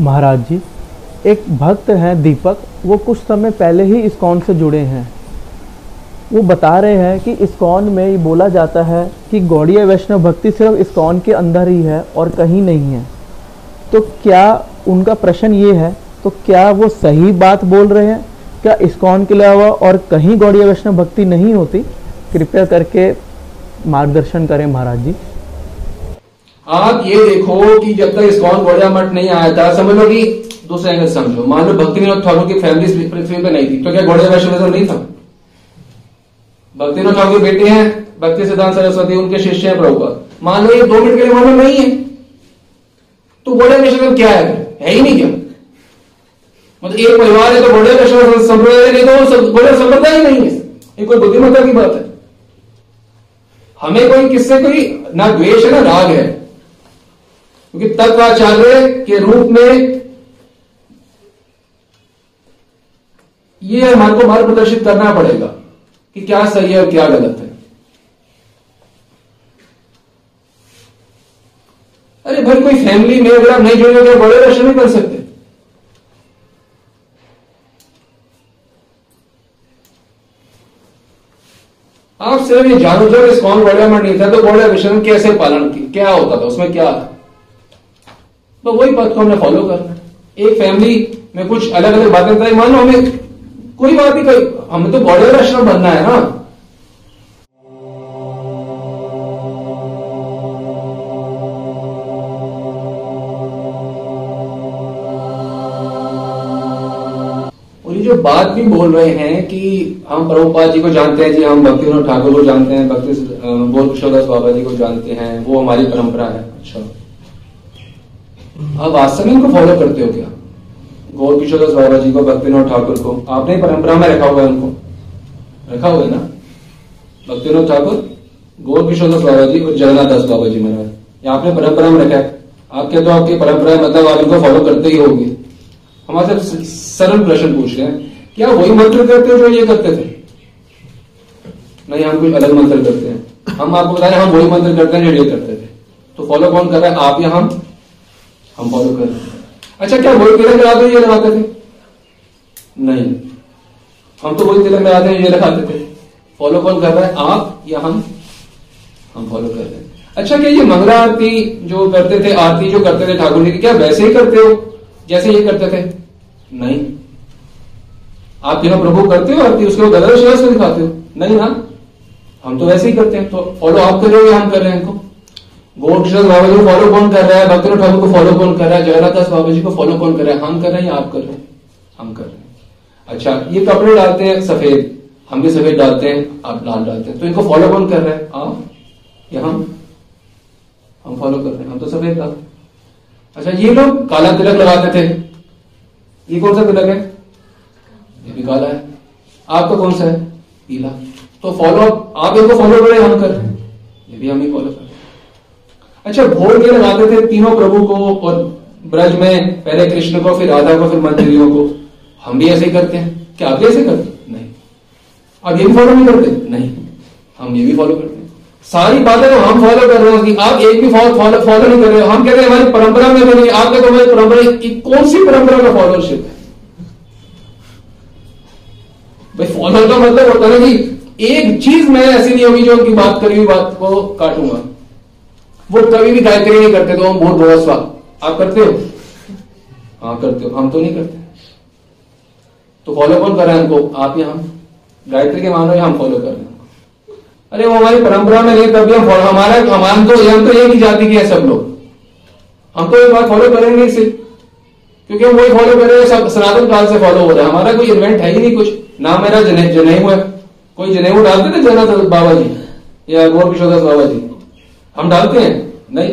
महाराज जी, एक भक्त हैं दीपक, वो कुछ समय पहले ही इस्कॉन से जुड़े हैं। वो बता रहे हैं कि इस्कॉन में ये बोला जाता है कि गौड़ीय वैष्णव भक्ति सिर्फ़ इस्कॉन के अंदर ही है और कहीं नहीं है। तो क्या उनका प्रश्न ये है तो क्या वो सही बात बोल रहे हैं? क्या इस्कॉन के अलावा और कहीं गौड़ीय वैष्णव भक्ति नहीं होती? कृपया करके मार्गदर्शन करें महाराज जी। आप ये देखो कि जब तक इस्कॉन गौड़िया मठ नहीं आया था, समझ लो कि दूसरे एंगल समझो। मान लो भक्ति विनोद ठाकुर की फैमिली पृथ्वी पे नहीं थी तो क्या गौड़िया वैष्णव नहीं था? भक्ति विनोद ठाकुर बेटे हैं, भक्ति सिद्धांत सरस्वती, उनके शिष्य हैं प्रभुपाद। मान लो ये दो मिनट के लिए मालूम नहीं है। तो गौड़िया वैष्णव क्या है? है ही नहीं क्या? मतलब एक परिवार है तो गौड़िया वैष्णव संप्रदाय नहीं तो गौड़िया संप्रदाय ही नहीं है। ये कोई बुद्धिमत्ता की बात है। हमें कोई किससे कोई ना द्वेष है, ना राग है। क्योंकि तत्वाचार्य के रूप में ये हमारे को मार्ग प्रदर्शित करना पड़ेगा कि क्या सही है और क्या गलत है। अरे भाई, कोई फैमिली में अगर आप नहीं जुड़े तो बड़े दर्शन नहीं कर सकते। आप सिर्फ़ ये जानो, जब इस कौन बड़े में नहीं था तो बड़े विषय कैसे पालन की? क्या होता था? उसमें क्या है तो वही पथ को हमने फॉलो करना है एक फैमिली में कुछ अलग अलग बातें बताई, मानो हमें कोई बात नहीं कोई हमें तो बॉर्डर आश्रम बनना है ना। और ये जो बात भी बोल रहे हैं कि हम प्रभुपाद जी को जानते हैं, जी हम भक्ति ठाकुर को जानते हैं, भक्ति बोल किशोरदास बाबा जी को जानते हैं, वो हमारी परंपरा है। आप वास्तव में इनको फॉलो करते हो क्या? गौर किशोरदास बाबा जी को भक्तिनोद ठाकुर को। आपने परंपरा में रखा हुआ है उनको। रखा हुआ है ना? भक्तिनोद ठाकुर, गौर किशोरदास बाबा जी और जगन्नाथ दास बाबा जी महाराज। ये आपने परंपरा में रखा है। आप क्या तो आपकी परंपरा मतलब आप इनको फॉलो करते ही होंगे। हमारे से, सरल प्रश्न पूछ रहे हैं। क्या वही मंत्र करते हो जो ये करते थे? नहीं, हम कुछ अलग मंत्र करते हैं। हम आपको बता रहे हम वही मंत्र करते हैं जो ये करते थे। तो फॉलो कौन कर रहा है? आप या हम? हम फॉलो कर रहे हैं। अच्छा क्या वही तिलक लगाते ये लगाते थे? नहीं। हम तो वही तिलक लगाते हैं, ये लगाते थे। फॉलो कौन कर रहा है? आप या हम? हम फॉलो कर रहे हैं। अच्छा क्या ये मंगला आरती जो करते थे, आरती जो करते थे ठाकुर जी की, क्या वैसे ही करते हो? जैसे ये करते थे? नहीं। आप तीनों प्रभु करते हो आरती, उसके को दिखाते हो? नहीं ना? हम तो वैसे ही करते हैं तो फॉलो आप कर रहे हो या हम कर रहे हैं इनको? गोकिशोर बाबा जी को फॉलो कौन कर रहा है? भक्त ठाकुर को फॉलो कौन कर रहा है? जगन्नाथ दास बाबा जी को फॉलो कौन कर रहा है? हम कर रहे हैं या आप कर रहे हैं? हम कर रहे हैं। अच्छा ये कपड़े डालते हैं सफ़ेद। हम भी सफ़ेद डालते हैं, आप लाल डालते हैं। तो इनको फॉलो कौन कर रहे है? आप? या हम? हम फॉलो कर रहे हैं। हम तो सफ़ेद डालते अच्छा ये लोग काला तिलक लगाते थे। ये कौन सा तिलक है? ये भी काला है। आपका कौन सा है? पीला। तो फॉलो आप इनको फॉलो करें हम कर? रहे हैं ये भी हम ही फॉलो कर। अच्छा भोग ये लगाते थे तीनों प्रभु को और ब्रज में, पहले कृष्ण को, फिर राधा को, फिर मंत्रियों को। हम भी ऐसे ही करते हैं। क्या आप भी ऐसे करते नहीं। आप ये भी फॉलो नहीं करते? नहीं। हम ये भी फॉलो करते हैं। सारी बातें तो हम फॉलो कर रहे हो कि आप एक भी फॉलो फॉलो फॉलो नहीं कर रहे हो। हम कहते हैं, हमारी परंपरा में बनी आपका तो हमारी परंपरा की कौन सी परंपरा का फॉलोशिप है? भाई फॉलो का मतलब होता है ना कि एक चीज़ मैं ऐसी नहीं होगी जो उनकी बात करी हुई बात को काटूँगा। वो कभी भी गायत्री नहीं करते तो हम बहुत बहुत स्वा आप करते हो? हाँ करते हो। हम तो नहीं करते। तो फॉलो कौन कर रहे हैं हमको? आप या हम। गायत्री के मानो या हम फॉलो कर रहे हैं। अरे, वो हमारी परंपरा में नहीं तभी हम फॉलो हमारा हमारा तो हम तो एक ही जाति के हैं सब लोग। हम तो एक बात फॉलो करेंगे सिर्फ़ क्योंकि हम वही फॉलो कर रहे हैं सब सनातन काल से फॉलो हो रहा है। हमारा कोई इन्वेंट है ही नहीं कुछ। ना मेरा जने जनेऊ है। कोई जनेऊ डालते थे जगन्नाथ बाबा जी? या गौर किशोरदास बाबा जी? हम डालते हैं? नहीं।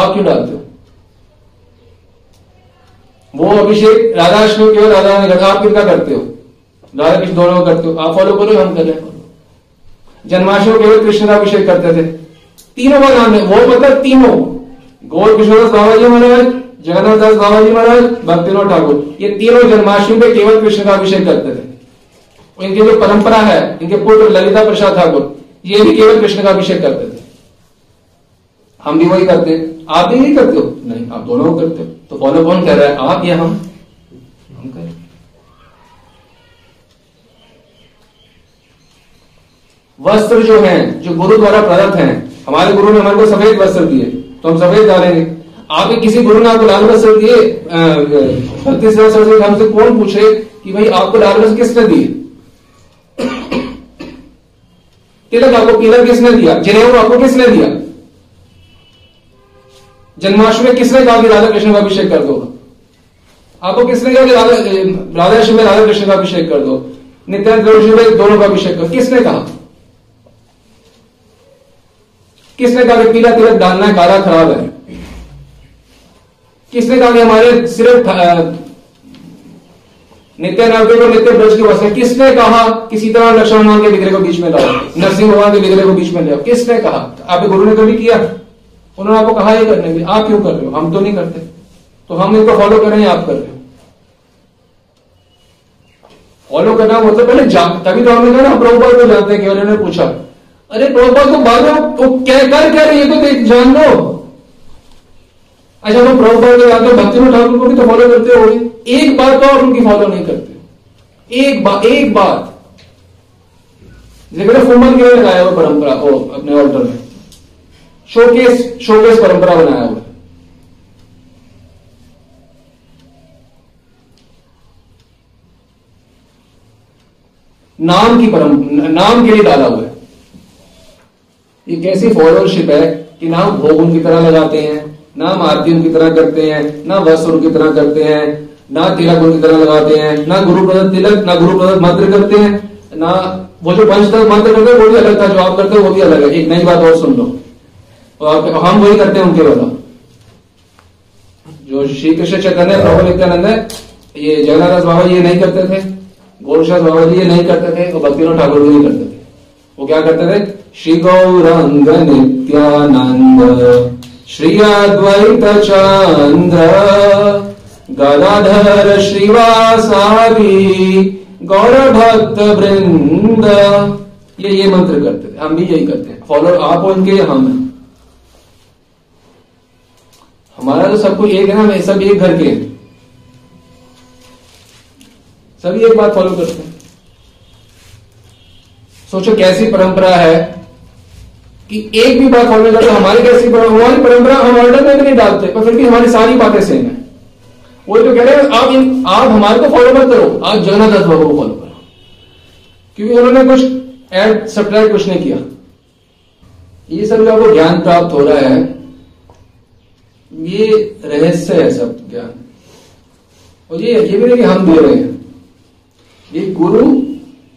आप क्यों डालते हो? वो अभिषेक, राधा अष्टमी केवल राधा ने करता आप कितना करते हो? राधा कृष्ण दोनों करते हो। आप फॉलो करो, हम कर। रहे जन्माष्टमी केवल कृष्ण का अभिषेक करते थे। तीनों का नाम है वो मतलब तीनों। गौर किशोर बाबा जी महाराज जगन्नाथ दास बाबा जी महाराज, भक्तिनाथ ठाकुर, ये तीनों जन्माष्टमी पे केवल कृष्ण का अभिषेक करते थे। इनकी जो परंपरा है, इनके पुत्र ललिता प्रसाद ठाकुर, ये भी केवल कृष्ण का अभिषेक करते थे। हम भी वही करते हैं। आप भी नहीं करते हो? नहीं, आप दोनों करते हो। तो फॉलो कौन कर रहा है? आप या हम? हम कर। वस्त्र जो है, जो गुरु द्वारा प्रदत्त है, हमारे गुरु ने हमारे को सफ़ेद वस्त्र दिए तो हम सफ़ेद डालेंगे। आपके किसी गुरु ने आपको लाल वस्त्र दिए हमसे कौन पूछे कि भाई आपको लाल वस्त्र किसने दिए? तिलक आपको तिलक किसने दिया? जनेऊ आपको किसने दिया? जन्माष्टमी में किसने कहा कि राधा कृष्ण का अभिषेक कर दो? आपको किसने कहा कि राधा राधा में राधा कृष्ण का अभिषेक कर दो? नित्यानंद में दोनों का अभिषेक कर किसने कहा? किसने कहा कि पीला तिलक डालना काला खराब है? किसने कहा कि हमारे सिर्फ़ नित्य नागरिक और नित्य ब्रज की वस्तु किसने कहा? किसी तरह लक्ष्मण भगवान के विग्रह को बीच में लाओ। नरसिंह भगवान के विग्रह को बीच में लाओ किसने कहा? आपके गुरु ने कभी किया? उन्होंने आपको कहा ही करने के आप क्यों कर रहे हो? हम तो नहीं करते। तो हम इनको फॉलो कर रहे हैं आप कर रहे हो? फॉलो करना मतलब पहले तभी तो हमने कहा ना, प्रभुपाल को जानते हैं, केवल उन्होंने पूछा। अरे, प्रभुपाल तो बाद में तो क्या कर क्या रही है? तो देख, जान लो। अच्छा तो प्रभुपाल को जानते हो भक्ति ठाकुर को भी तो फॉलो करते हो एक बात तो और उनकी फॉलो नहीं करते। एक बात एक बात। जैसे फुमन के लगाया हुआ परंपरा को अपने ऑल्टर में। शोकेस शोकेस परंपरा बनाया हुआ नाम की परम, नाम के लिए डाला हुआ है। ये कैसी फॉलोअरशिप है कि ना भोग उनकी तरह लगाते हैं, ना आरती उनकी तरह करते हैं, ना वस्त्र उनकी तरह करते हैं, ना तिलक उनकी तरह लगाते हैं, ना गुरु प्रदत्त तिलक, ना गुरु प्रदत्त मंत्र करते हैं, ना वो जो पंचतत्व मंत्र करते हैं, वो भी अलग था, जो आप करते हो वो भी अलग है। एक नई बात और सुन लो। और हम वही करते हैं उनके वाला जो श्री कृष्ण चैतन्य, प्रभु नित्यानंद है ये जगन्नाथ बाबा ये नहीं करते थे गोरशास बाबा जी ये नहीं करते थे और भक्तिनाथ ठाकुर भी नहीं करते थे। वो क्या करते थे? श्री गौरंग नित्यानंद, श्री अद्वैत चंद्र, गदाधर श्रीवासावी गौर भक्त वृंद। ये ये मंत्र करते थे। हम भी यही करते हैं। फॉलो आप उनके, हम हैं। हमारा तो सब कुछ एक है ना सब एक घर के। हैं सभी एक बात फॉलो करते हैं। सोचो कैसी परंपरा है कि एक भी बात फॉलो करते, हमारी कैसी हमारी परंपरा हम ऑर्डर में भी नहीं डालते, पर फिर भी हमारी सारी बातें सेम है। वो तो कह रहे हैं, आप इन, आप हमारे को फॉलो मत करो, आप जगन्नाथ दास बाबू को फॉलो करो। क्योंकि उन्होंने कुछ एड सब्ट्रैक्ट कुछ नहीं किया। ये सब जो आपको ज्ञान प्राप्त हो रहा है ये रहस्य है सब ज्ञान। और ये ये भी नहीं हम दे रहे हैं। ये गुरु,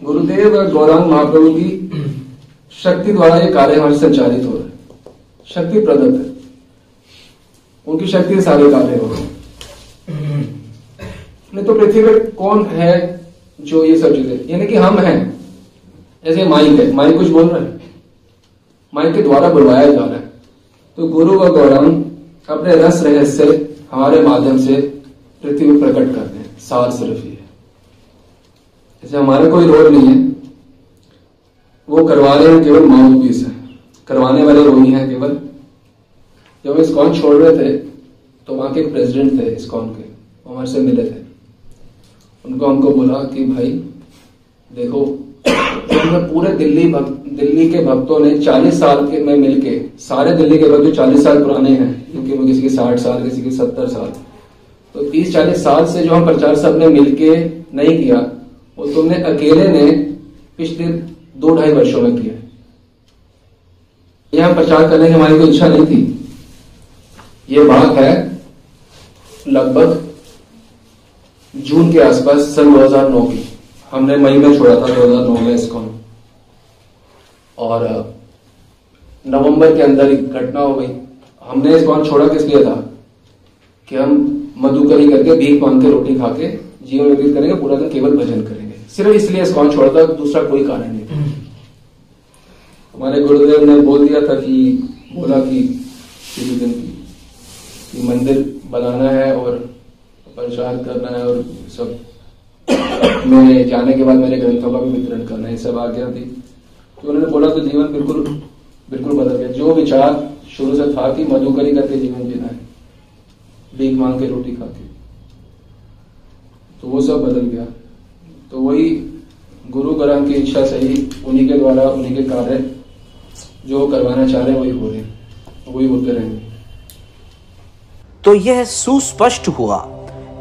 गुरुदेव और गौरांग महाप्रभु की शक्ति द्वारा ये कार्य हमारे संचालित हो रहे हैं। शक्ति प्रदत्त है। उनकी शक्ति सारे कार्य हो रहे हैं। नहीं तो पृथ्वी पर कौन है जो ये सब चीज़ें? यानी कि हम हैं। ऐसे माइक है। माइक कुछ बोल रहा है। माइक के द्वारा बुलवाया जा रहा है। तो गुरु और गौरंग अपने रस रहस्य हमारे माध्यम से पृथ्वी में प्रकट करते हैं सार सिर्फ़ ये जैसे हमारा कोई रोल नहीं है। वो करवा रहे हैं केवल माउथ पीस है करवाने वाले वही हैं केवल। जब हम इस्कॉन छोड़ रहे थे तो वहाँ के प्रेसिडेंट थे इस्कॉन के। वो हमारे से मिले थे। उनको हमको बोला कि भाई, देखो पूरे दिल्ली भक्त, दिल्ली के भक्तों ने 40 साल के, में मिलके, सारे दिल्ली के भक्त जो 40 साल पुराने हैं वो किसी के 60 साल, किसी के 70 साल। तो 30 40 साल से जो हम प्रचार सबने मिलके नहीं किया, वो तुमने अकेले ने पिछले दो ढाई वर्षों में किया। यह प्रचार करने की हमारी कोई इच्छा नहीं थी। ये बात है, लगभग जून के आसपास सन 2009 की। हमने मई में छोड़ा था 2009 में इसको। और, नवंबर के अंदर एक घटना हो गई। हमने इस बार छोड़ा किस लिए था? कि हम मधुकरी करके भीख मांग के रोटी खा के जीवन व्यतीत करेंगे पूरा दिन केवल भजन करेंगे। सिर्फ़ इसलिए इस कौन छोड़ा था दूसरा कोई कारण नहीं था। हमारे गुरुदेव ने बोल दिया था कि बोला कि किसी दिन की कि मंदिर बनाना है और प्रचार करना है और सब। मेरे जाने के बाद मेरे ग्रंथों का भी वितरण करना है सब आज्ञा थी तो उन्होंने बोला तो जीवन बिल्कुल बिल्कुल बदल गया। जो विचार शुरू से था कि मधुकरी करके जीवन जीना है। भीख मांग के रोटी खाती तो वो सब बदल गया। तो वही गुरु ग्रंथ की इच्छा से ही उन्हीं के द्वारा उन्हीं के कार्य जो करवाना चाह रहे वही हो रहे हैं। वही होते रहेंगे। तो यह सुस्पष्ट हुआ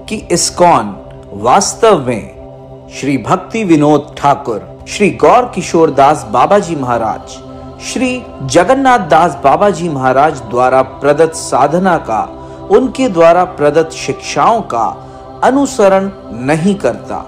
कि इस्कॉन वास्तव में श्री भक्ति विनोद ठाकुर, श्री गौर किशोर दास बाबा जी महाराज श्री जगन्नाथ दास बाबा जी महाराज द्वारा प्रदत्त साधना का, उनके द्वारा प्रदत्त शिक्षाओं का अनुसरण नहीं करता.